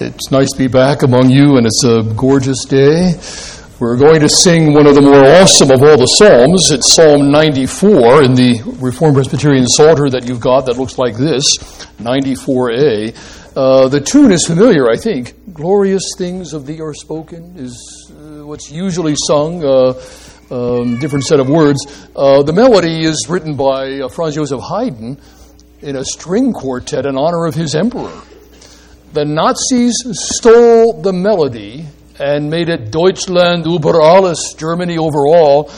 It's nice to be back among you, and it's a gorgeous day. We're going to sing one of the more awesome of all the Psalms. It's Psalm 94 in the Reformed Presbyterian Psalter that you've got that looks like this 94a. Uh, the tune is familiar, I think. Glorious things of thee are spoken is uh, what's usually sung. Uh, um, different set of words. Uh, the melody is written by uh, Franz Joseph Haydn in a string quartet in honor of his emperor. The Nazis stole the melody and made it Deutschland über alles, Germany overall,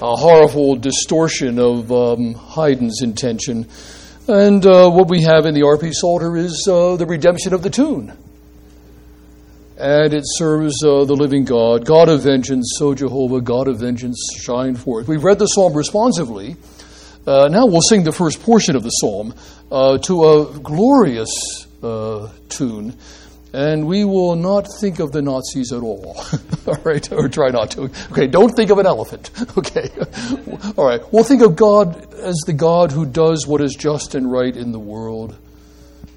a horrible distortion of um, Haydn's intention. And uh, what we have in the RP Psalter is uh, the redemption of the tune. And it serves uh, the living God, God of vengeance, so Jehovah, God of vengeance, shine forth. We've read the psalm responsively. Uh, now we'll sing the first portion of the psalm uh, to a glorious uh, tune, and we will not think of the Nazis at all. all right, or try not to. Okay, don't think of an elephant. Okay, all right. We'll think of God as the God who does what is just and right in the world.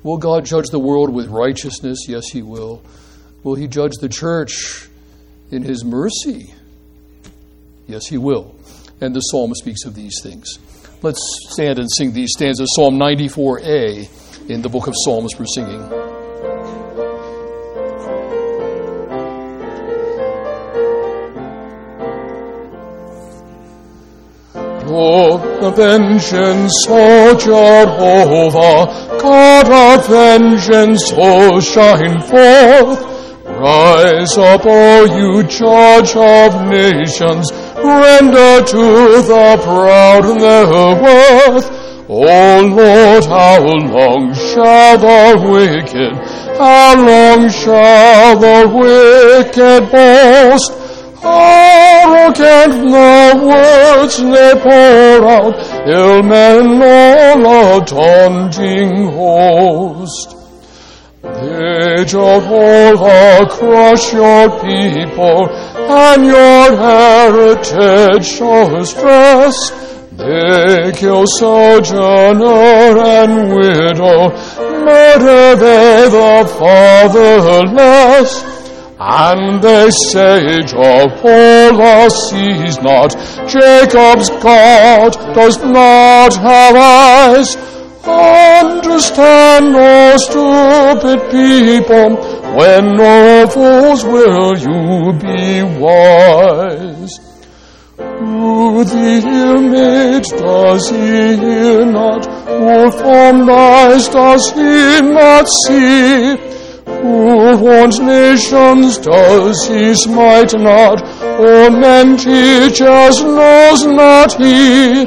Will God judge the world with righteousness? Yes, He will. Will He judge the church in His mercy? Yes, He will. And the psalm speaks of these things. Let's stand and sing these stanzas. Psalm 94a in the book of Psalms we're singing. Lord of vengeance, O Jehovah, God of vengeance, O shine forth. Rise up, O you judge of nations, render to the proud their worth. O Lord, how long shall the wicked, how long shall the wicked boast? Arrogant the words they pour out, ill men all a taunting host. They, Jehovah, crush your people, and your heritage show stress. They kill sojourner and widow, murder they the fatherless. And they say Jehovah sees not, Jacob's God does not have eyes. Understand, O stupid people, when no fools will you be wise. The image does he hear not? Who formed eyes does he not see? Who warns nations does he smite not? Or men teachers knows not he?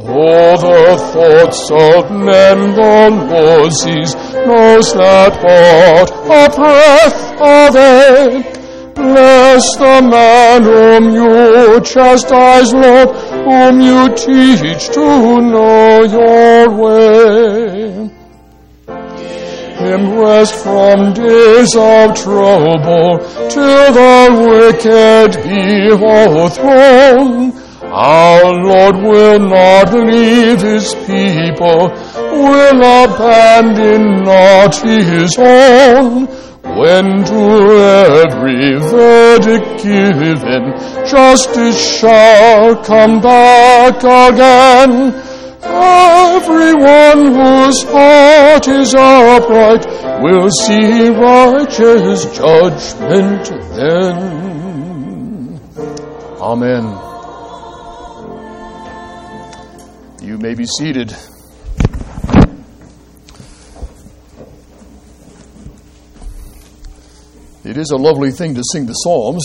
All the thoughts of men the Lord sees, knows that but a breath are they. Bless the man whom you chastise, Lord, whom you teach to know your way. Him rest from days of trouble, till the wicked be overthrown. Our Lord will not leave his people, will abandon not his own. When to every verdict given, justice shall come back again. Everyone whose heart is upright will see righteous judgment then. Amen. You may be seated. It is a lovely thing to sing the Psalms,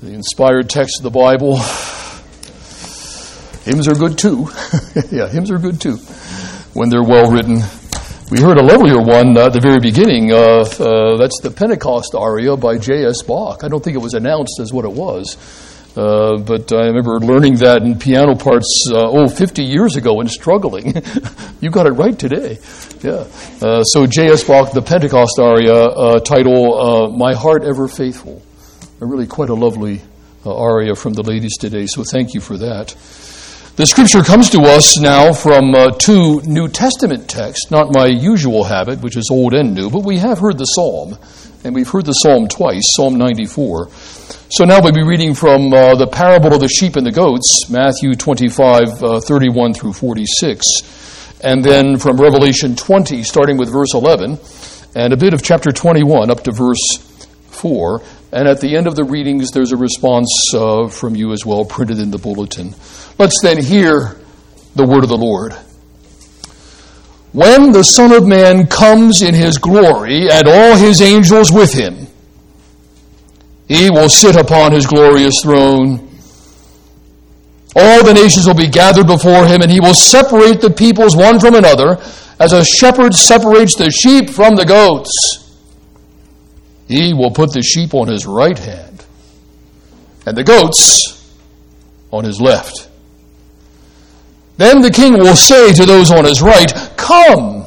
the inspired text of the Bible. Hymns are good too. yeah, hymns are good too when they're well written. We heard a lovelier one uh, at the very beginning. Uh, uh, that's the Pentecost aria by J.S. Bach. I don't think it was announced as what it was. Uh, but I remember learning that in piano parts, uh, oh, 50 years ago and struggling. you got it right today. Yeah. Uh, so J.S. Bach, the Pentecost aria, uh, title, uh, My Heart Ever Faithful. A really quite a lovely aria from the ladies today, so thank you for that. The scripture comes to us now from two New Testament texts, not my usual habit, which is old and new, but we have heard the psalm, and we've heard the psalm twice, Psalm 94. So now we'll be reading from uh, the parable of the sheep and the goats, Matthew 25, uh, 31 through 46, and then from Revelation 20, starting with verse 11, and a bit of chapter 21 up to verse 4. And at the end of the readings, there's a response uh, from you as well, printed in the bulletin. Let's then hear the word of the Lord. When the Son of Man comes in his glory and all his angels with him, he will sit upon his glorious throne. All the nations will be gathered before him, and he will separate the peoples one from another, as a shepherd separates the sheep from the goats. He will put the sheep on his right hand, and the goats on his left. Then the king will say to those on his right, Come,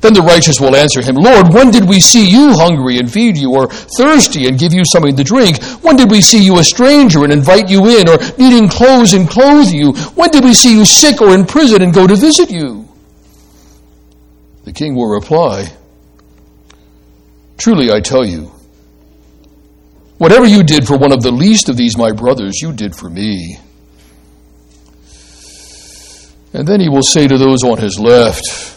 Then the righteous will answer him, Lord, when did we see you hungry and feed you, or thirsty and give you something to drink? When did we see you a stranger and invite you in, or needing clothes and clothe you? When did we see you sick or in prison and go to visit you? The king will reply, Truly I tell you, Whatever you did for one of the least of these my brothers, you did for me. And then he will say to those on his left,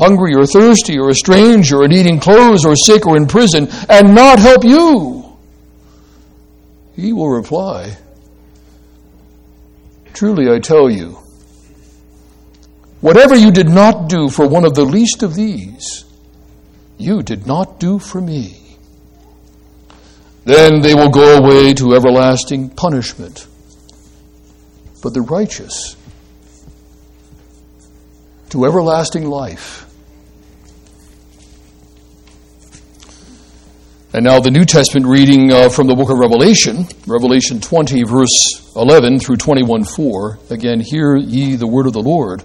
Hungry or thirsty or a stranger or needing clothes or sick or in prison and not help you? He will reply, Truly I tell you, whatever you did not do for one of the least of these, you did not do for me. Then they will go away to everlasting punishment but the righteous to everlasting life. And now the New Testament reading uh, from the book of Revelation, Revelation 20, verse 11 through 21, 4. Again, hear ye the word of the Lord.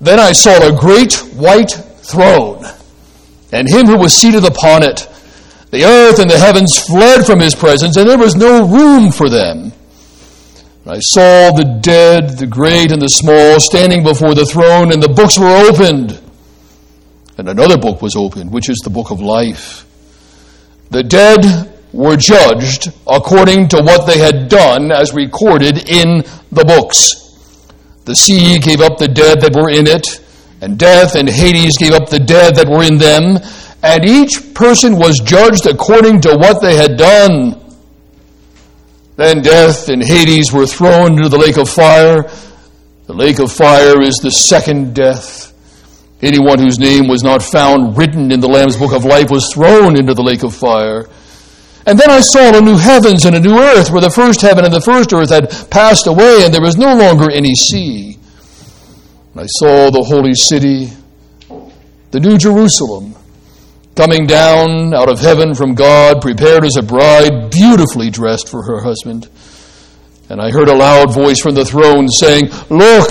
Then I saw a great white throne, and him who was seated upon it. The earth and the heavens fled from his presence, and there was no room for them. I saw the dead, the great and the small, standing before the throne, and the books were opened. And another book was opened, which is the book of life. The dead were judged according to what they had done, as recorded in the books. The sea gave up the dead that were in it, and death and Hades gave up the dead that were in them, and each person was judged according to what they had done. Then death and Hades were thrown into the lake of fire. The lake of fire is the second death. Anyone whose name was not found written in the Lamb's book of life was thrown into the lake of fire. And then I saw a new heavens and a new earth, where the first heaven and the first earth had passed away, and there was no longer any sea. And I saw the holy city, the new Jerusalem, coming down out of heaven from God, prepared as a bride, beautifully dressed for her husband. And I heard a loud voice from the throne saying, Look,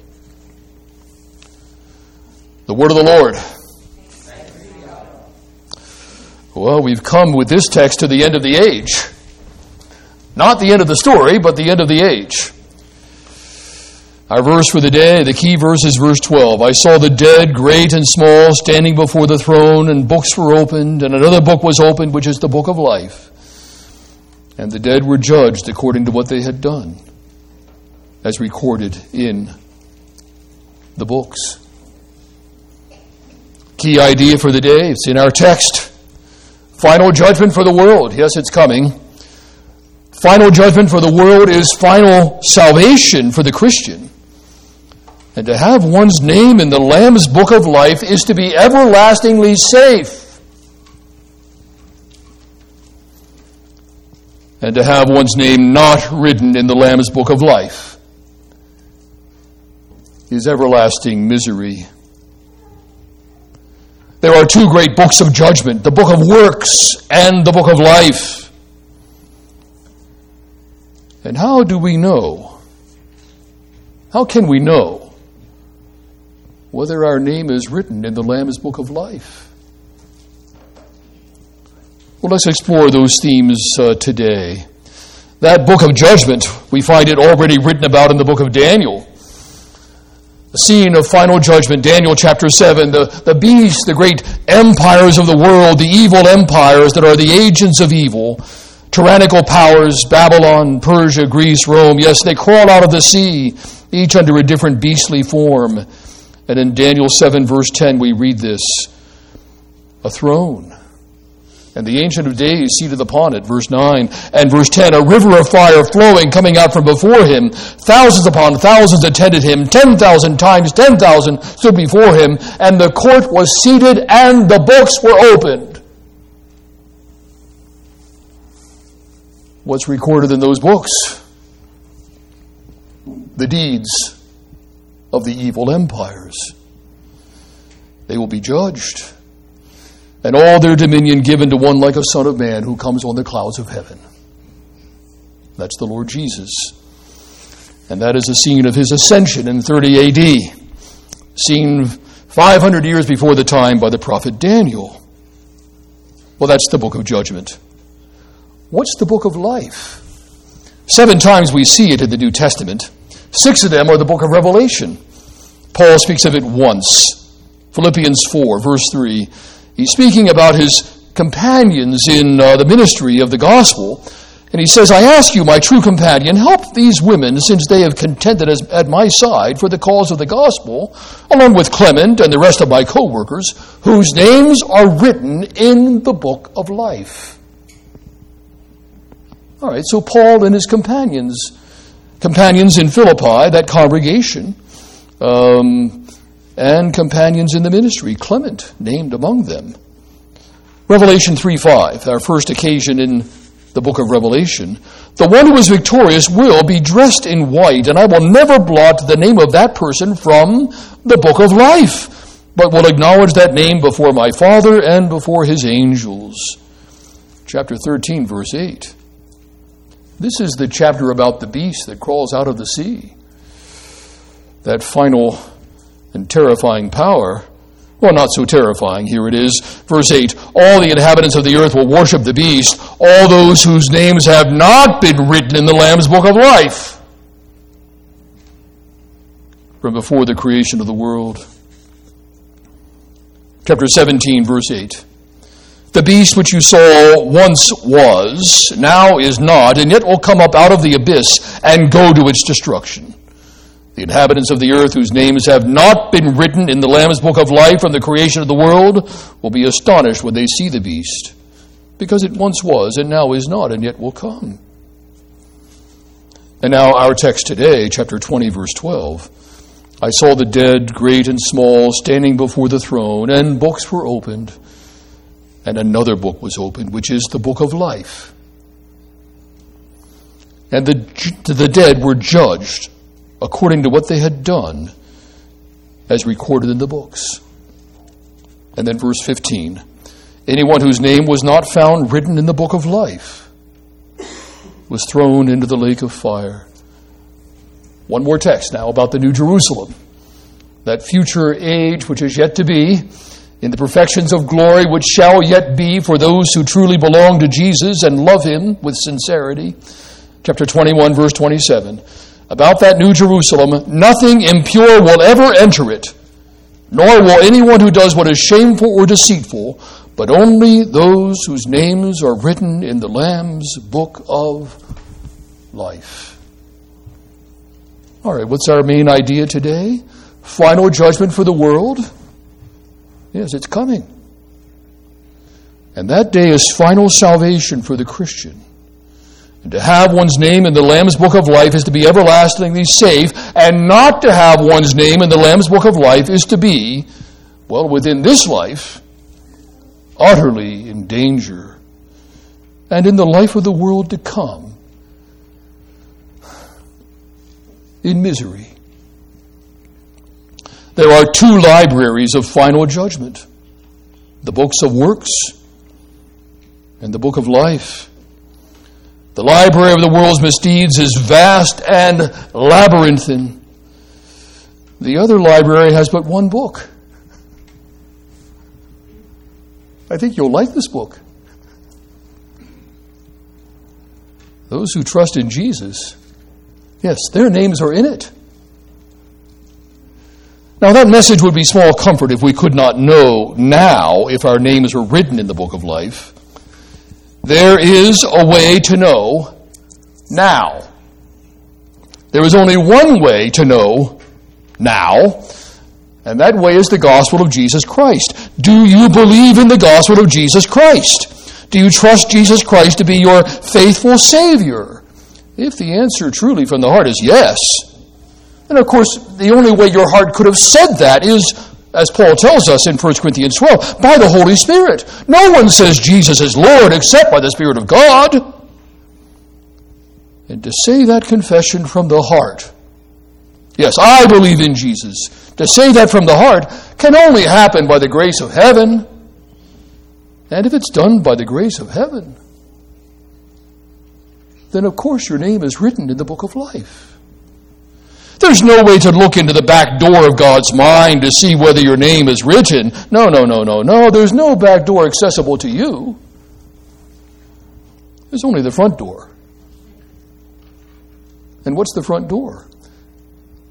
The word of the Lord. Well, we've come with this text to the end of the age. Not the end of the story, but the end of the age. Our verse for the day, the key verse is verse 12. I saw the dead, great and small, standing before the throne, and books were opened, and another book was opened, which is the book of life. And the dead were judged according to what they had done, as recorded in the books. Key idea for the day, it's in our text. Final judgment for the world. Yes, it's coming. Final judgment for the world is final salvation for the Christian. And to have one's name in the Lamb's book of life is to be everlastingly safe. And to have one's name not written in the Lamb's book of life is everlasting misery. There are two great books of judgment the book of works and the book of life. And how do we know? How can we know whether our name is written in the Lamb's Book of Life. Well, let's explore those themes uh, today. That book of judgment, we find it already written about in the book of Daniel. The scene of final judgment, Daniel chapter 7, the, the beasts, the great empires of the world, the evil empires that are the agents of evil, tyrannical powers, Babylon, Persia, Greece, Rome, yes, they crawl out of the sea, each under a different beastly form. And in Daniel 7, verse 10, we read this a throne. And the Ancient of Days seated upon it, verse 9. And verse 10, a river of fire flowing, coming out from before him. Thousands upon thousands attended him. 10,000 times 10,000 stood before him. And the court was seated, and the books were opened. What's recorded in those books? The deeds of the evil empires. They will be judged, and all their dominion given to one like a Son of Man who comes on the clouds of heaven. That's the Lord Jesus. And that is the scene of his ascension in 30 AD, seen 500 years before the time by the prophet Daniel. Well, that's the book of judgment. What's the book of life? Seven times we see it in the New Testament. Six of them are the book of Revelation. Paul speaks of it once. Philippians 4, verse 3. He's speaking about his companions in uh, the ministry of the gospel. And he says, I ask you, my true companion, help these women since they have contended as, at my side for the cause of the gospel, along with Clement and the rest of my co workers, whose names are written in the book of life. All right, so Paul and his companions companions in Philippi, that congregation, um, and companions in the ministry, Clement named among them. Revelation 3 5, our first occasion in the book of Revelation. The one who is victorious will be dressed in white, and I will never blot the name of that person from the book of life, but will acknowledge that name before my Father and before his angels. Chapter 13, verse 8. This is the chapter about the beast that crawls out of the sea. That final and terrifying power. Well, not so terrifying. Here it is. Verse 8 All the inhabitants of the earth will worship the beast, all those whose names have not been written in the Lamb's book of life from before the creation of the world. Chapter 17, verse 8. The beast which you saw once was, now is not, and yet will come up out of the abyss and go to its destruction. The inhabitants of the earth, whose names have not been written in the Lamb's book of life from the creation of the world, will be astonished when they see the beast, because it once was, and now is not, and yet will come. And now, our text today, chapter 20, verse 12. I saw the dead, great and small, standing before the throne, and books were opened and another book was opened, which is the book of life. And the, the dead were judged according to what they had done, as recorded in the books. And then verse 15 anyone whose name was not found written in the book of life was thrown into the lake of fire. One more text now about the New Jerusalem. that future age which is yet to be, in the perfections of glory which shall yet be for those who truly belong to Jesus and love him with sincerity. Chapter 21, verse 27. About that new Jerusalem, nothing impure will ever enter it, nor will anyone who does what is shameful or deceitful, but only those whose names are written in the Lamb's book of life. All right, what's our main idea today? Final judgment for the world? Yes, it's coming. And that day is final salvation for the Christian. To have one's name in the Lamb's Book of Life is to be everlastingly safe, and not to have one's name in the Lamb's Book of Life is to be, well, within this life, utterly in danger. And in the life of the world to come, in misery. There are two libraries of final judgment the books of works and the book of life. The library of the world's misdeeds is vast and labyrinthine. The other library has but one book. I think you'll like this book. Those who trust in Jesus, yes, their names are in it. Now, that message would be small comfort if we could not know now if our names were written in the book of life. There is a way to know now. There is only one way to know now, and that way is the gospel of Jesus Christ. Do you believe in the gospel of Jesus Christ? Do you trust Jesus Christ to be your faithful Savior? If the answer truly from the heart is yes, then of course, the only way your heart could have said that is, as Paul tells us in 1 Corinthians 12, by the Holy Spirit. No one says Jesus is Lord except by the Spirit of God. And to say that confession from the heart, yes, I believe in Jesus, to say that from the heart can only happen by the grace of heaven. And if it's done by the grace of heaven, then of course your name is written in the book of life. There's no way to look into the back door of God's mind to see whether your name is written. No, no, no, no, no. There's no back door accessible to you. There's only the front door. And what's the front door?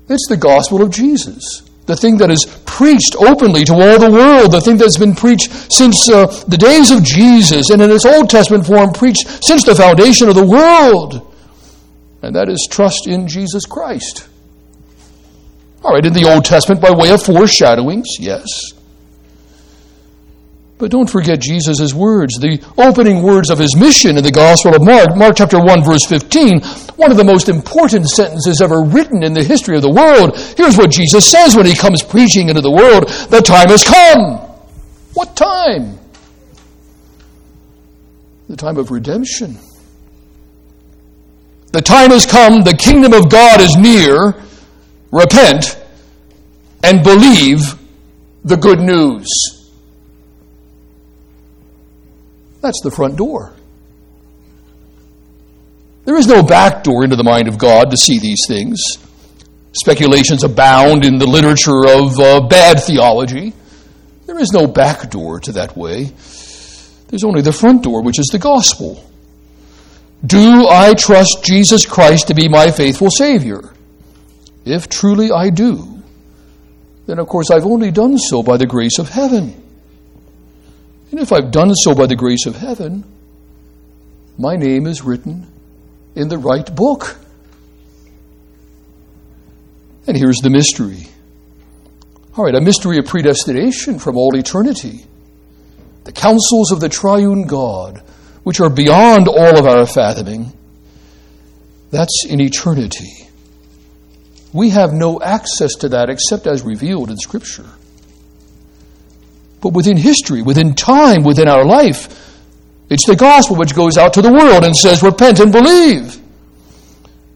It's the gospel of Jesus. The thing that is preached openly to all the world, the thing that's been preached since uh, the days of Jesus, and in its Old Testament form, preached since the foundation of the world. And that is trust in Jesus Christ. All right, in the Old Testament by way of foreshadowings, yes. But don't forget Jesus' words, the opening words of his mission in the Gospel of Mark, Mark chapter 1, verse 15, one of the most important sentences ever written in the history of the world. Here's what Jesus says when he comes preaching into the world The time has come. What time? The time of redemption. The time has come, the kingdom of God is near repent, and believe the good news. That's the front door. There is no back door into the mind of God to see these things. Speculations abound in the literature of uh, bad theology. There is no back door to that way. There's only the front door, which is the gospel. Do I trust Jesus Christ to be my faithful Savior? If truly I do, then of course I've only done so by the grace of heaven. And if I've done so by the grace of heaven, my name is written in the right book. And here's the mystery. All right, a mystery of predestination from all eternity. The counsels of the triune God, which are beyond all of our fathoming, that's in eternity. We have no access to that except as revealed in Scripture. But within history, within time, within our life, it's the gospel which goes out to the world and says, Repent and believe.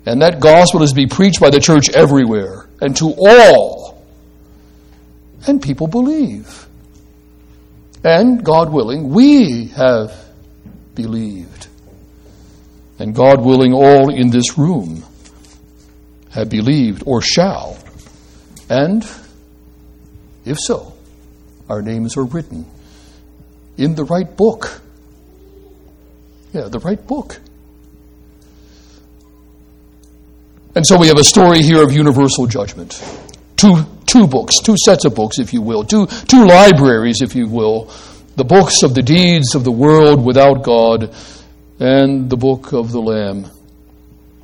And that gospel is to be preached by the church everywhere and to all. And people believe. And, God willing, we have believed. And God willing, all in this room have believed or shall. And If so, our names are written in the right book. Yeah, the right book. And so we have a story here of universal judgment. Two, two books, two sets of books, if you will, two, two libraries, if you will. The books of the deeds of the world without God, and the book of the Lamb,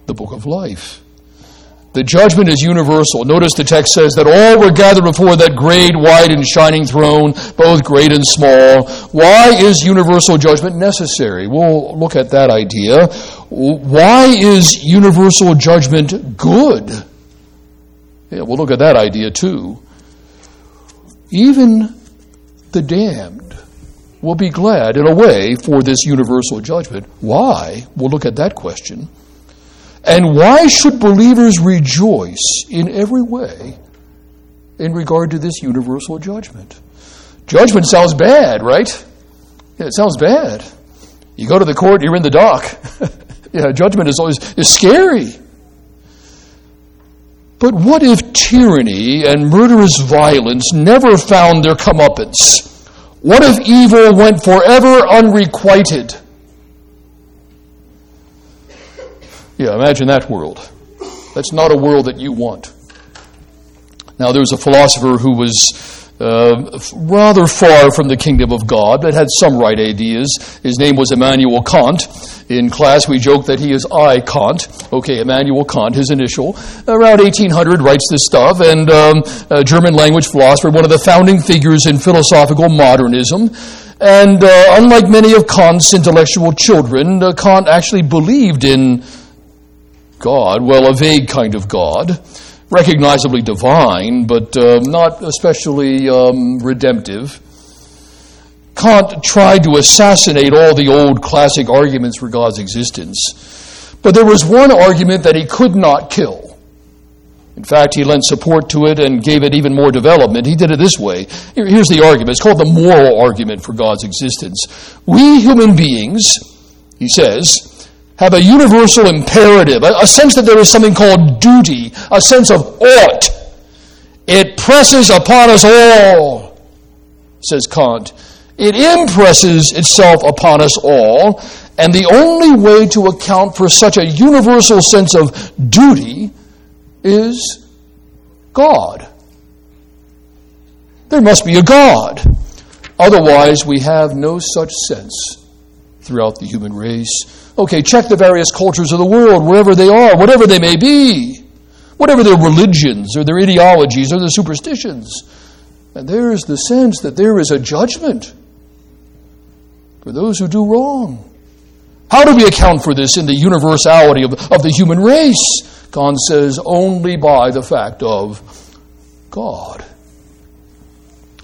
the book of life. The judgment is universal. Notice the text says that all were gathered before that great, white, and shining throne, both great and small. Why is universal judgment necessary? We'll look at that idea. Why is universal judgment good? Yeah, we'll look at that idea too. Even the damned will be glad, in a way, for this universal judgment. Why? We'll look at that question. And why should believers rejoice in every way in regard to this universal judgment? Judgment sounds bad, right? Yeah, it sounds bad. You go to the court, you're in the dock. yeah, judgment is always is scary. But what if tyranny and murderous violence never found their comeuppance? What if evil went forever unrequited? Yeah, imagine that world. That's not a world that you want. Now, there was a philosopher who was uh, rather far from the kingdom of God, but had some right ideas. His name was Immanuel Kant. In class, we joke that he is I Kant. Okay, Immanuel Kant, his initial. Around 1800, writes this stuff, and um, a German language philosopher, one of the founding figures in philosophical modernism. And uh, unlike many of Kant's intellectual children, uh, Kant actually believed in God, well, a vague kind of God, recognizably divine, but uh, not especially um, redemptive. Kant tried to assassinate all the old classic arguments for God's existence, but there was one argument that he could not kill. In fact, he lent support to it and gave it even more development. He did it this way. Here's the argument. It's called the moral argument for God's existence. We human beings, he says, have a universal imperative, a, a sense that there is something called duty, a sense of ought. It presses upon us all, says Kant. It impresses itself upon us all, and the only way to account for such a universal sense of duty is God. There must be a God. Otherwise, we have no such sense throughout the human race. Okay, check the various cultures of the world, wherever they are, whatever they may be, whatever their religions or their ideologies or their superstitions. And there is the sense that there is a judgment for those who do wrong. How do we account for this in the universality of, of the human race? Kant says only by the fact of God.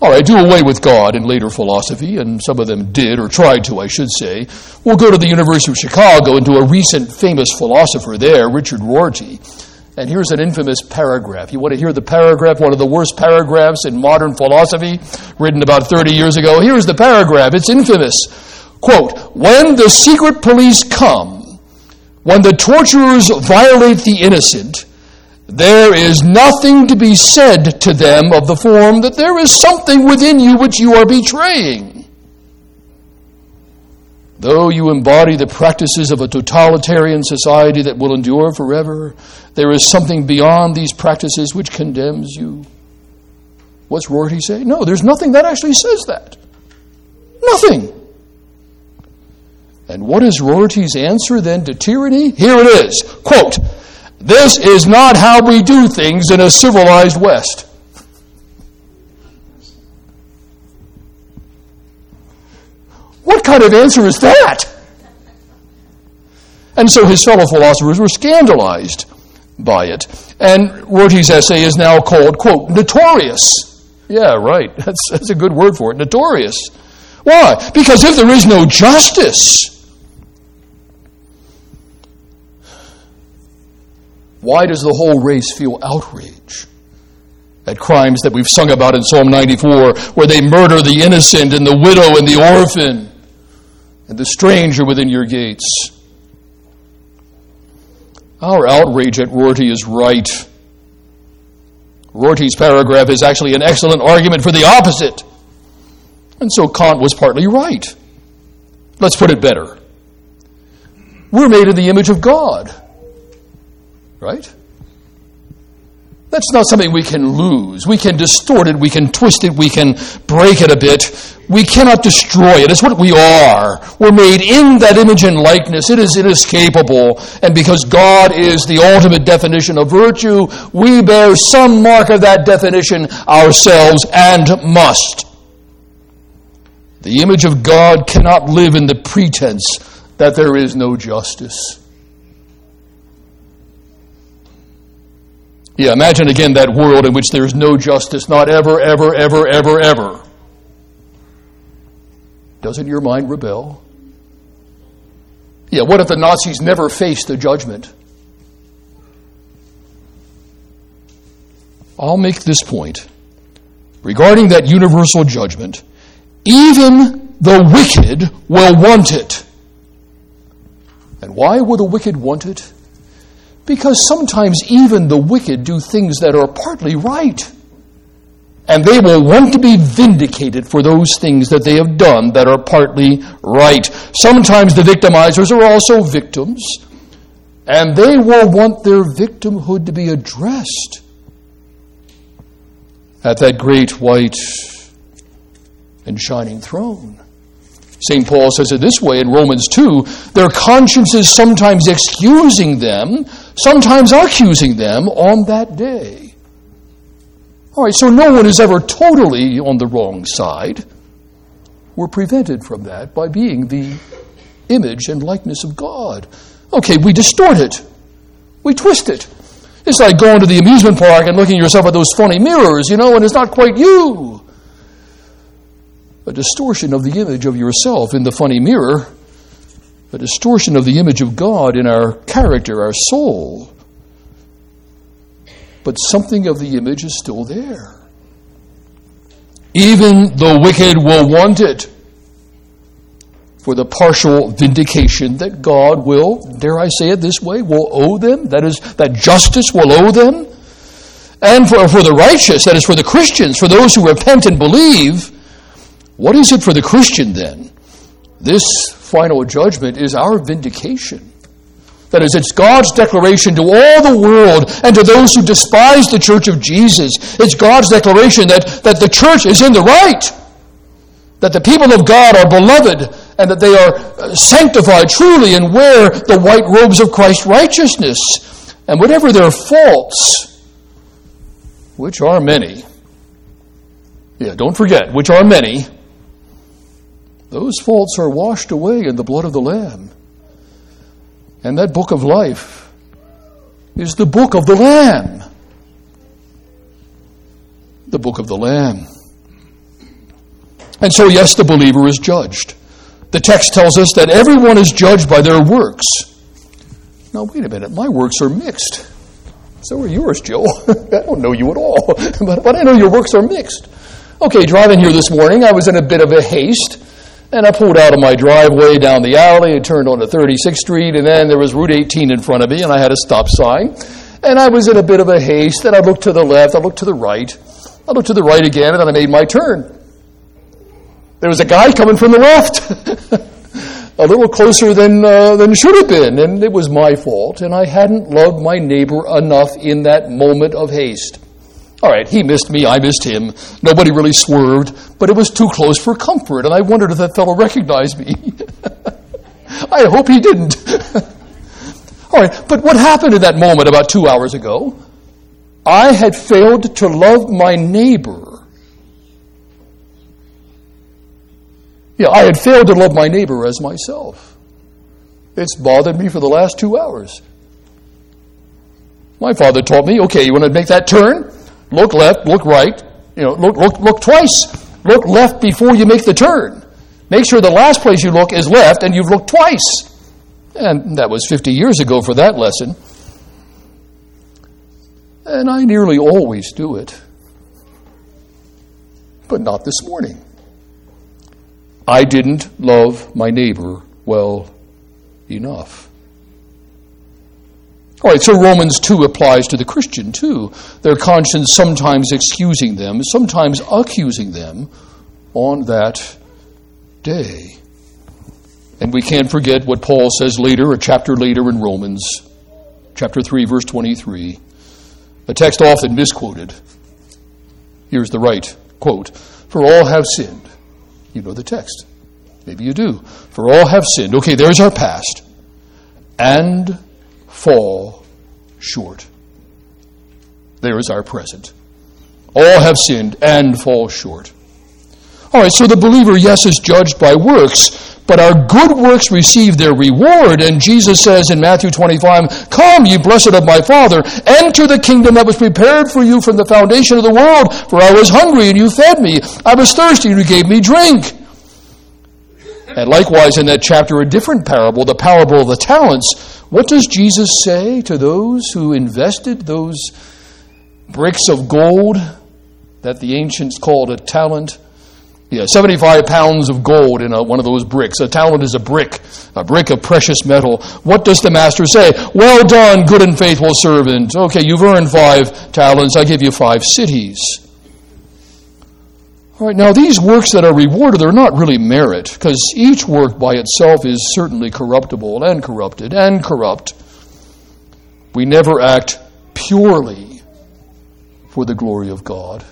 All right, do away with God in later philosophy, and some of them did, or tried to, I should say. We'll go to the University of Chicago and to a recent famous philosopher there, Richard Rorty. And here's an infamous paragraph. You want to hear the paragraph, one of the worst paragraphs in modern philosophy, written about 30 years ago? Here's the paragraph. It's infamous. Quote, When the secret police come, when the torturers violate the innocent, there is nothing to be said to them of the form that there is something within you which you are betraying. Though you embody the practices of a totalitarian society that will endure forever, there is something beyond these practices which condemns you. What's Rorty say? No, there's nothing that actually says that. Nothing. And what is Rorty's answer then to tyranny? Here it is. Quote, this is not how we do things in a civilized West. What kind of answer is that? And so his fellow philosophers were scandalized by it. And Rorty's essay is now called, quote, notorious. Yeah, right. That's, that's a good word for it. Notorious. Why? Because if there is no justice, Why does the whole race feel outrage at crimes that we've sung about in Psalm 94, where they murder the innocent and the widow and the orphan and the stranger within your gates? Our outrage at Rorty is right. Rorty's paragraph is actually an excellent argument for the opposite. And so Kant was partly right. Let's put it better. We're made in the image of God. Right? That's not something we can lose. We can distort it, we can twist it, we can break it a bit. We cannot destroy it. It's what we are. We're made in that image and likeness. It is inescapable. And because God is the ultimate definition of virtue, we bear some mark of that definition ourselves and must. The image of God cannot live in the pretense that there is no justice. Yeah, imagine again that world in which there is no justice, not ever, ever, ever, ever, ever. Doesn't your mind rebel? Yeah, what if the Nazis never faced the judgment? I'll make this point. Regarding that universal judgment, even the wicked will want it. And why will the wicked want it? Because sometimes even the wicked do things that are partly right. And they will want to be vindicated for those things that they have done that are partly right. Sometimes the victimizers are also victims. And they will want their victimhood to be addressed at that great white and shining throne. St. Paul says it this way in Romans 2 their consciences sometimes excusing them, sometimes accusing them on that day. All right, so no one is ever totally on the wrong side. We're prevented from that by being the image and likeness of God. Okay, we distort it, we twist it. It's like going to the amusement park and looking yourself at those funny mirrors, you know, and it's not quite you a distortion of the image of yourself in the funny mirror, a distortion of the image of God in our character, our soul. But something of the image is still there. Even the wicked will want it for the partial vindication that God will, dare I say it this way, will owe them. That is, that justice will owe them. And for, for the righteous, that is, for the Christians, for those who repent and believe, what is it for the Christian then? This final judgment is our vindication. That is, it's God's declaration to all the world and to those who despise the church of Jesus. It's God's declaration that, that the church is in the right, that the people of God are beloved, and that they are uh, sanctified truly and wear the white robes of Christ's righteousness. And whatever their faults, which are many, yeah, don't forget, which are many, those faults are washed away in the blood of the Lamb. And that book of life is the book of the Lamb. The book of the Lamb. And so, yes, the believer is judged. The text tells us that everyone is judged by their works. Now, wait a minute, my works are mixed. So are yours, Joe. I don't know you at all, but, but I know your works are mixed. Okay, driving here this morning, I was in a bit of a haste. And I pulled out of my driveway down the alley and turned onto 36th Street, and then there was Route 18 in front of me, and I had a stop sign. And I was in a bit of a haste, and I looked to the left, I looked to the right, I looked to the right again, and then I made my turn. There was a guy coming from the left, a little closer than, uh, than should have been, and it was my fault, and I hadn't loved my neighbor enough in that moment of haste. All right, he missed me, I missed him. Nobody really swerved, but it was too close for comfort, and I wondered if that fellow recognized me. I hope he didn't. All right, but what happened in that moment about two hours ago? I had failed to love my neighbor. Yeah, I had failed to love my neighbor as myself. It's bothered me for the last two hours. My father taught me, okay, you want to make that turn? Look left, look right, you know, look, look, look twice. Look left before you make the turn. Make sure the last place you look is left and you've looked twice. And that was 50 years ago for that lesson. And I nearly always do it. But not this morning. I didn't love my neighbor well enough. All right, so Romans 2 applies to the Christian too. Their conscience sometimes excusing them, sometimes accusing them on that day. And we can't forget what Paul says later, a chapter later in Romans, chapter 3, verse 23. A text often misquoted. Here's the right quote For all have sinned. You know the text. Maybe you do. For all have sinned. Okay, there's our past. And fall short. There is our present. All have sinned and fall short. All right, so the believer, yes, is judged by works, but our good works receive their reward. And Jesus says in Matthew 25, Come, ye blessed of my Father, enter the kingdom that was prepared for you from the foundation of the world. For I was hungry, and you fed me. I was thirsty, and you gave me drink. And likewise, in that chapter, a different parable, the parable of the talents, what does Jesus say to those who invested those bricks of gold that the ancients called a talent? Yeah, 75 pounds of gold in a, one of those bricks. A talent is a brick, a brick of precious metal. What does the master say? Well done, good and faithful servant. Okay, you've earned five talents. I give you five cities. All right, now these works that are rewarded are not really merit, because each work by itself is certainly corruptible and corrupted and corrupt. We never act purely for the glory of God.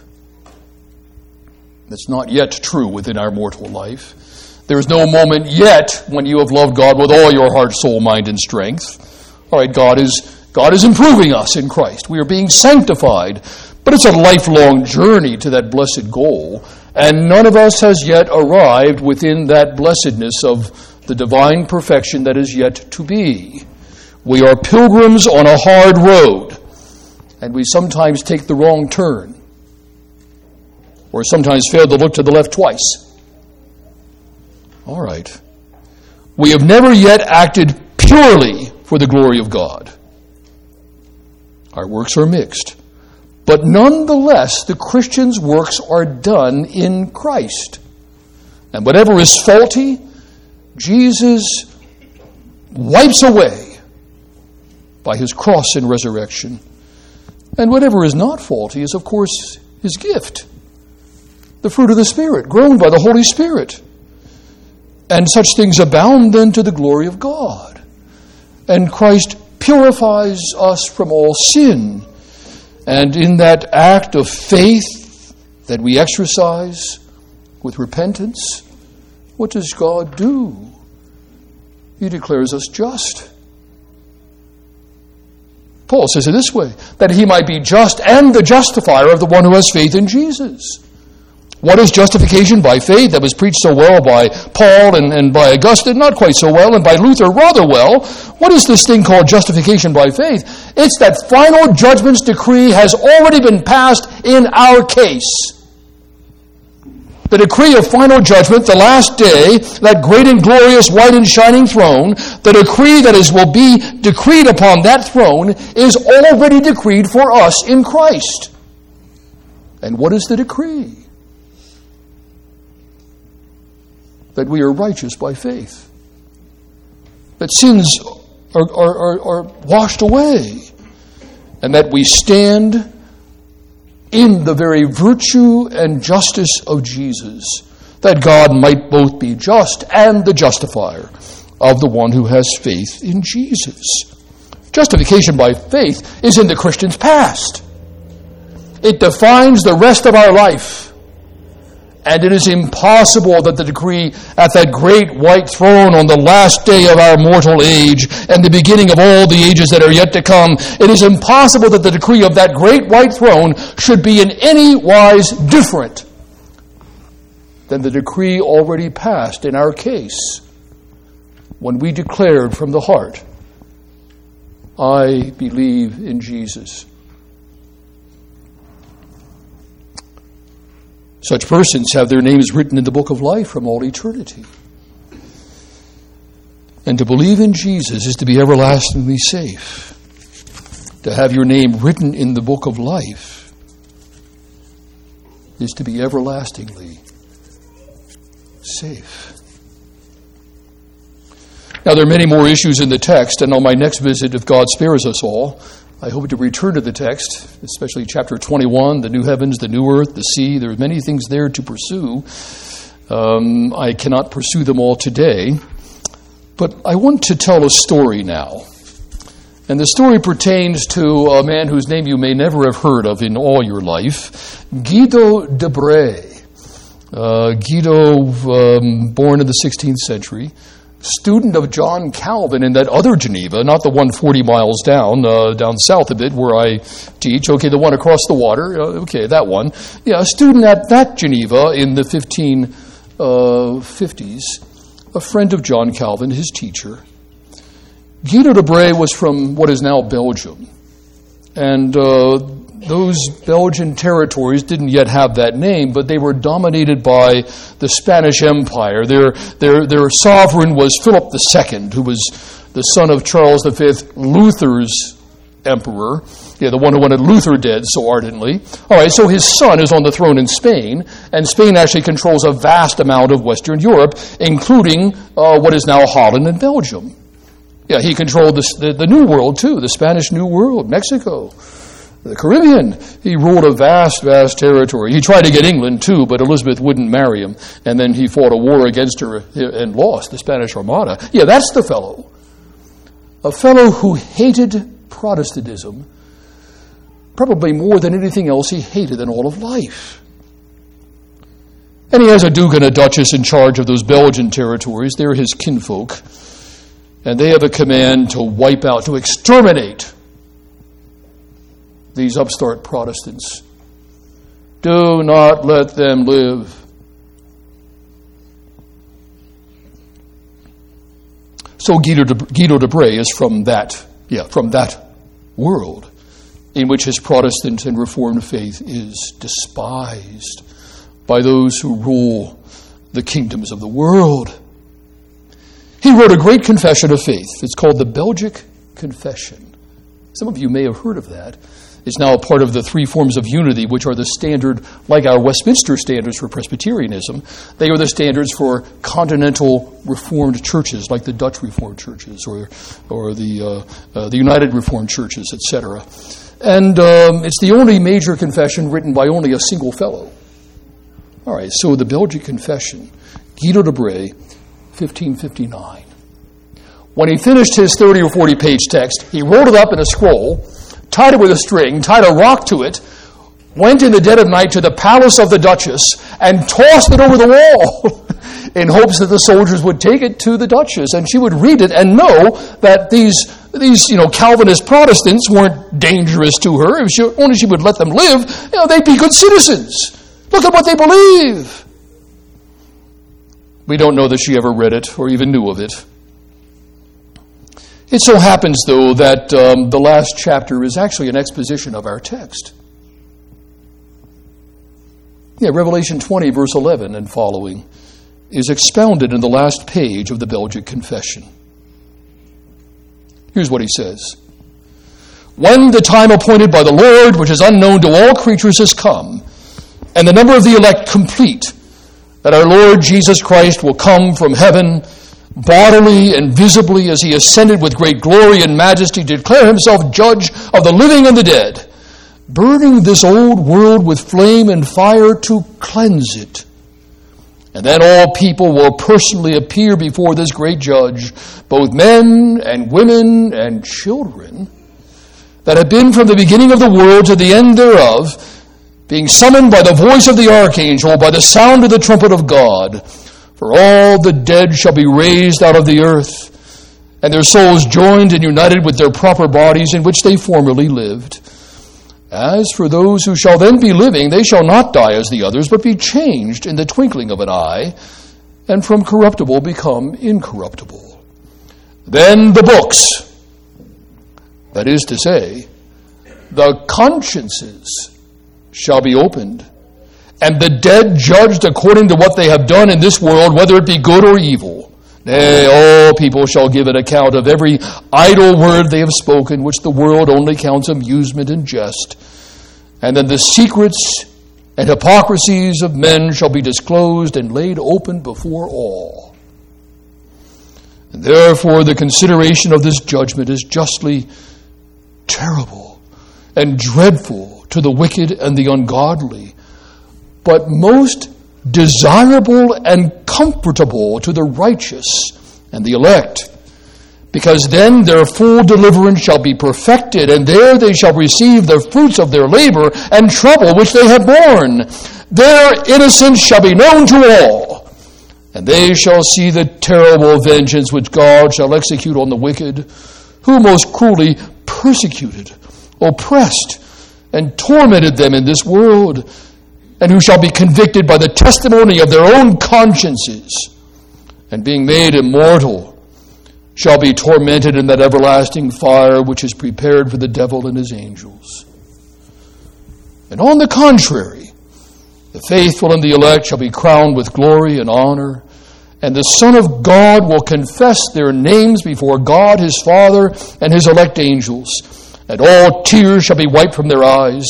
That's not yet true within our mortal life. There is no moment yet when you have loved God with all your heart, soul, mind, and strength. All right, God is, God is improving us in Christ. We are being sanctified but it's a lifelong journey to that blessed goal, and none of us has yet arrived within that blessedness of the divine perfection that is yet to be. We are pilgrims on a hard road, and we sometimes take the wrong turn, or sometimes fail to look to the left twice. All right. We have never yet acted purely for the glory of God. Our works are mixed. But nonetheless, the Christian's works are done in Christ. And whatever is faulty, Jesus wipes away by his cross and resurrection. And whatever is not faulty is, of course, his gift the fruit of the Spirit, grown by the Holy Spirit. And such things abound then to the glory of God. And Christ purifies us from all sin and in that act of faith that we exercise with repentance, what does God do? He declares us just. Paul says it this way that he might be just and the justifier of the one who has faith in Jesus. What is justification by faith that was preached so well by Paul and, and by Augustine? Not quite so well, and by Luther rather well. What is this thing called justification by faith? It's that final judgment's decree has already been passed in our case. The decree of final judgment, the last day, that great and glorious white and shining throne, the decree that is will be decreed upon that throne is already decreed for us in Christ. And what is the decree? That we are righteous by faith, that sins are, are, are, are washed away, and that we stand in the very virtue and justice of Jesus, that God might both be just and the justifier of the one who has faith in Jesus. Justification by faith is in the Christian's past. It defines the rest of our life. And it is impossible that the decree at that great white throne on the last day of our mortal age and the beginning of all the ages that are yet to come, it is impossible that the decree of that great white throne should be in any wise different than the decree already passed in our case when we declared from the heart, I believe in Jesus. Such persons have their names written in the book of life from all eternity. And to believe in Jesus is to be everlastingly safe. To have your name written in the book of life is to be everlastingly safe. Now, there are many more issues in the text, and on my next visit, if God spares us all, I hope to return to the text, especially chapter 21, the new heavens, the new earth, the sea. There are many things there to pursue. Um, I cannot pursue them all today, but I want to tell a story now. And the story pertains to a man whose name you may never have heard of in all your life, Guido de Brès. Uh, Guido, um, born in the 16th century, student of John Calvin in that other Geneva, not the one 40 miles down, uh, down south of it where I teach. Okay, the one across the water. Uh, okay, that one. Yeah, a student at that Geneva in the 1550s, uh, a friend of John Calvin, his teacher. Guido de Brès was from what is now Belgium. And uh, those Belgian territories didn't yet have that name, but they were dominated by the Spanish Empire. Their, their, their sovereign was Philip II, who was the son of Charles V, Luther's emperor. Yeah, the one who wanted Luther dead so ardently. All right, so his son is on the throne in Spain, and Spain actually controls a vast amount of Western Europe, including uh, what is now Holland and Belgium. Yeah, he controlled the, the, the New World too, the Spanish New World, Mexico the Caribbean. He ruled a vast, vast territory. He tried to get England too, but Elizabeth wouldn't marry him. And then he fought a war against her and lost the Spanish Armada. Yeah, that's the fellow. A fellow who hated Protestantism probably more than anything else he hated in all of life. And he has a duke and a duchess in charge of those Belgian territories. They're his kinfolk. And they have a command to wipe out, to exterminate these upstart Protestants. Do not let them live. So Guido de, Guido de Brès is from that, yeah, from that world in which his Protestant and Reformed faith is despised by those who rule the kingdoms of the world. He wrote a great confession of faith. It's called the Belgic Confession. Some of you may have heard of that is now a part of the three forms of unity, which are the standard, like our Westminster standards for Presbyterianism. They are the standards for continental Reformed churches, like the Dutch Reformed churches or, or the, uh, uh, the United Reformed churches, etc. And um, it's the only major confession written by only a single fellow. All right, so the Belgic Confession, Guido de Brès, 1559. When he finished his 30 or 40 page text, he rolled it up in a scroll tied it with a string, tied a rock to it, went in the dead of night to the palace of the Duchess and tossed it over the wall in hopes that the soldiers would take it to the Duchess and she would read it and know that these, these you know, Calvinist Protestants weren't dangerous to her. If she, only she would let them live, you know, they'd be good citizens. Look at what they believe. We don't know that she ever read it or even knew of it. It so happens, though, that um, the last chapter is actually an exposition of our text. Yeah, Revelation 20, verse 11 and following, is expounded in the last page of the Belgic Confession. Here's what he says When the time appointed by the Lord, which is unknown to all creatures, has come, and the number of the elect complete, that our Lord Jesus Christ will come from heaven bodily and visibly as he ascended with great glory and majesty to declare himself judge of the living and the dead, burning this old world with flame and fire to cleanse it. And then all people will personally appear before this great judge, both men and women and children, that have been from the beginning of the world to the end thereof, being summoned by the voice of the archangel, by the sound of the trumpet of God for all the dead shall be raised out of the earth, and their souls joined and united with their proper bodies in which they formerly lived. As for those who shall then be living, they shall not die as the others, but be changed in the twinkling of an eye, and from corruptible become incorruptible. Then the books, that is to say, the consciences, shall be opened and the dead judged according to what they have done in this world, whether it be good or evil. Nay, all people shall give an account of every idle word they have spoken, which the world only counts amusement and jest. And then the secrets and hypocrisies of men shall be disclosed and laid open before all. And therefore, the consideration of this judgment is justly terrible and dreadful to the wicked and the ungodly, but most desirable and comfortable to the righteous and the elect. Because then their full deliverance shall be perfected, and there they shall receive the fruits of their labor and trouble which they have borne. Their innocence shall be known to all, and they shall see the terrible vengeance which God shall execute on the wicked, who most cruelly persecuted, oppressed, and tormented them in this world, and who shall be convicted by the testimony of their own consciences, and being made immortal, shall be tormented in that everlasting fire which is prepared for the devil and his angels. And on the contrary, the faithful and the elect shall be crowned with glory and honor, and the Son of God will confess their names before God his Father and his elect angels, and all tears shall be wiped from their eyes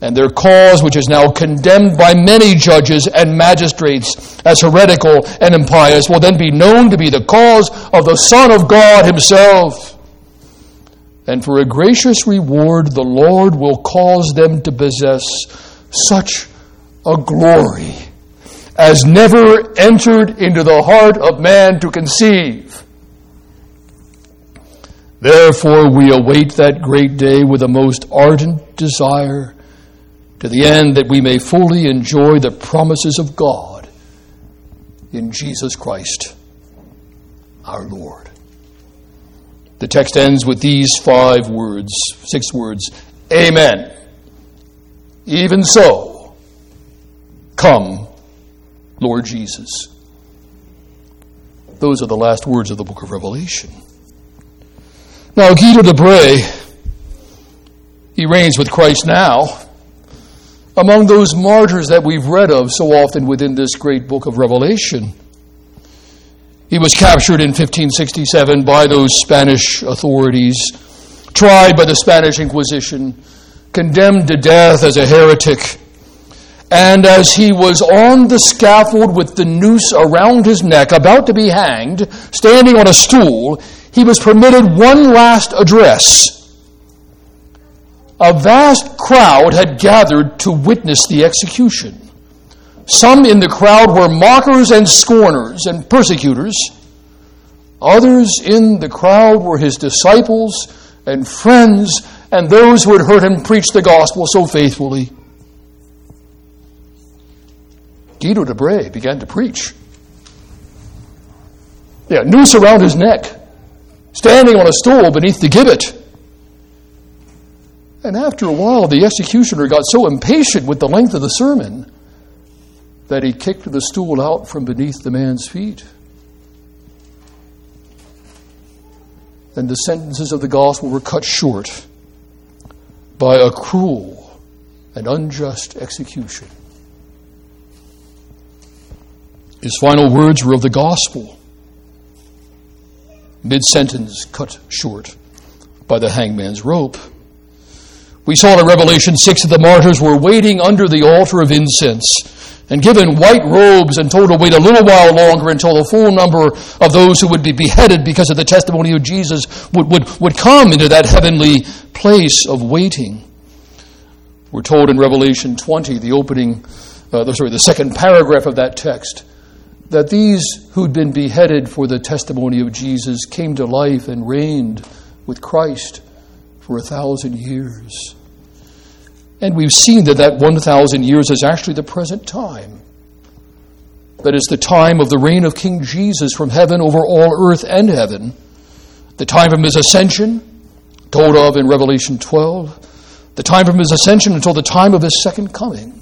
and their cause, which is now condemned by many judges and magistrates as heretical and impious, will then be known to be the cause of the Son of God Himself. And for a gracious reward, the Lord will cause them to possess such a glory as never entered into the heart of man to conceive. Therefore, we await that great day with a most ardent desire to the end that we may fully enjoy the promises of God in Jesus Christ our Lord. The text ends with these five words, six words Amen. Even so, come, Lord Jesus. Those are the last words of the book of Revelation. Now, Guido de Brès, he reigns with Christ now among those martyrs that we've read of so often within this great book of Revelation. He was captured in 1567 by those Spanish authorities, tried by the Spanish Inquisition, condemned to death as a heretic. And as he was on the scaffold with the noose around his neck, about to be hanged, standing on a stool, he was permitted one last address a vast crowd had gathered to witness the execution. Some in the crowd were mockers and scorners and persecutors. Others in the crowd were his disciples and friends and those who had heard him preach the gospel so faithfully. Guido de Brès began to preach. Yeah, noose around his neck, standing on a stool beneath the gibbet. And after a while, the executioner got so impatient with the length of the sermon that he kicked the stool out from beneath the man's feet. And the sentences of the gospel were cut short by a cruel and unjust execution. His final words were of the gospel, mid sentence cut short by the hangman's rope. We saw in Revelation 6 that the martyrs were waiting under the altar of incense and given white robes and told to wait a little while longer until the full number of those who would be beheaded because of the testimony of Jesus would, would, would come into that heavenly place of waiting. We're told in Revelation 20, the opening, uh, sorry, the second paragraph of that text, that these who'd been beheaded for the testimony of Jesus came to life and reigned with Christ for a thousand years. And we've seen that that 1,000 years is actually the present time. That is the time of the reign of King Jesus from heaven over all earth and heaven. The time from his ascension, told of in Revelation 12. The time from his ascension until the time of his second coming.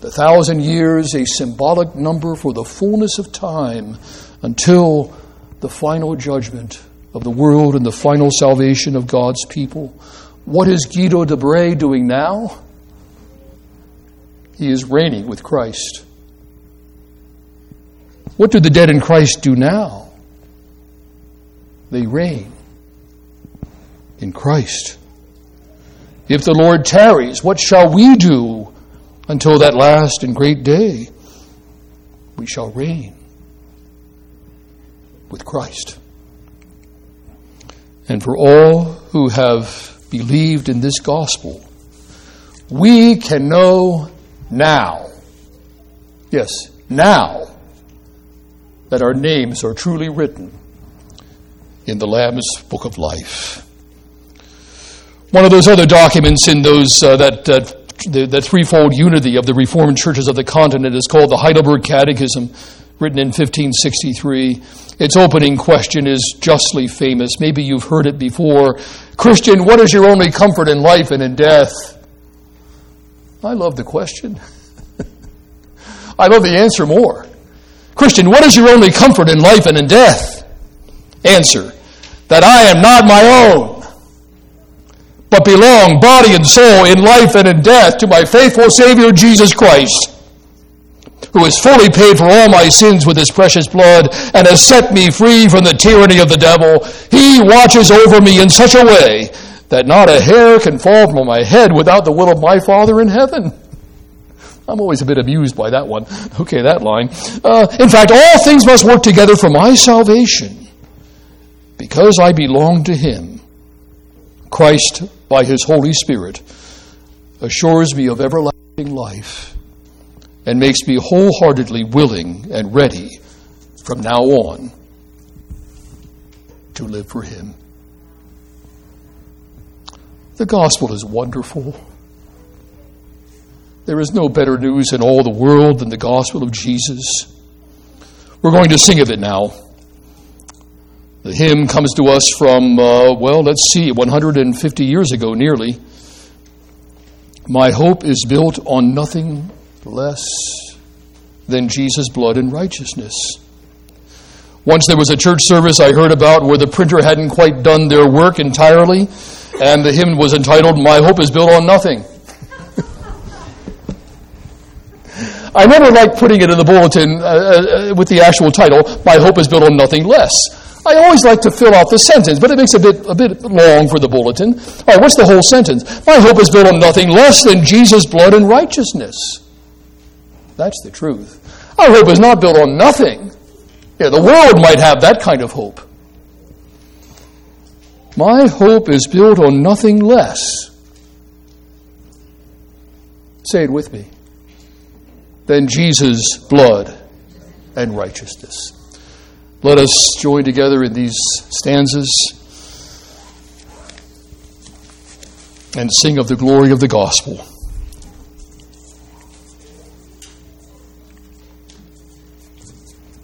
The thousand years, a symbolic number for the fullness of time until the final judgment of the world and the final salvation of God's people. What is Guido de Brès doing now? He is reigning with Christ. What do the dead in Christ do now? They reign in Christ. If the Lord tarries, what shall we do until that last and great day? We shall reign with Christ. and for all who have believed in this gospel, we can know now, yes, now, that our names are truly written in the Lamb's Book of Life. One of those other documents in those uh, that, that the, the threefold unity of the Reformed churches of the continent is called the Heidelberg Catechism, written in 1563. Its opening question is justly famous. Maybe you've heard it before. Christian, what is your only comfort in life and in death? I love the question. I love the answer more. Christian, what is your only comfort in life and in death? Answer, that I am not my own, but belong, body and soul, in life and in death, to my faithful Savior Jesus Christ who has fully paid for all my sins with his precious blood and has set me free from the tyranny of the devil. He watches over me in such a way that not a hair can fall from my head without the will of my Father in heaven. I'm always a bit amused by that one. Okay, that line. Uh, in fact, all things must work together for my salvation because I belong to Him. Christ, by His Holy Spirit, assures me of everlasting life and makes me wholeheartedly willing and ready from now on to live for Him. The gospel is wonderful. There is no better news in all the world than the gospel of Jesus. We're going to sing of it now. The hymn comes to us from, uh, well, let's see, 150 years ago nearly. My hope is built on nothing less than Jesus' blood and righteousness. Once there was a church service I heard about where the printer hadn't quite done their work entirely, and the hymn was entitled, My Hope is Built on Nothing. I never liked putting it in the bulletin uh, uh, with the actual title, My Hope is Built on Nothing Less. I always like to fill out the sentence, but it makes it a bit, a bit long for the bulletin. All right, what's the whole sentence? My hope is built on nothing less than Jesus' blood and righteousness. That's the truth. Our hope is not built on nothing. Yeah, the world might have that kind of hope. My hope is built on nothing less. Say it with me. Than Jesus' blood and righteousness. Let us join together in these stanzas and sing of the glory of the gospel.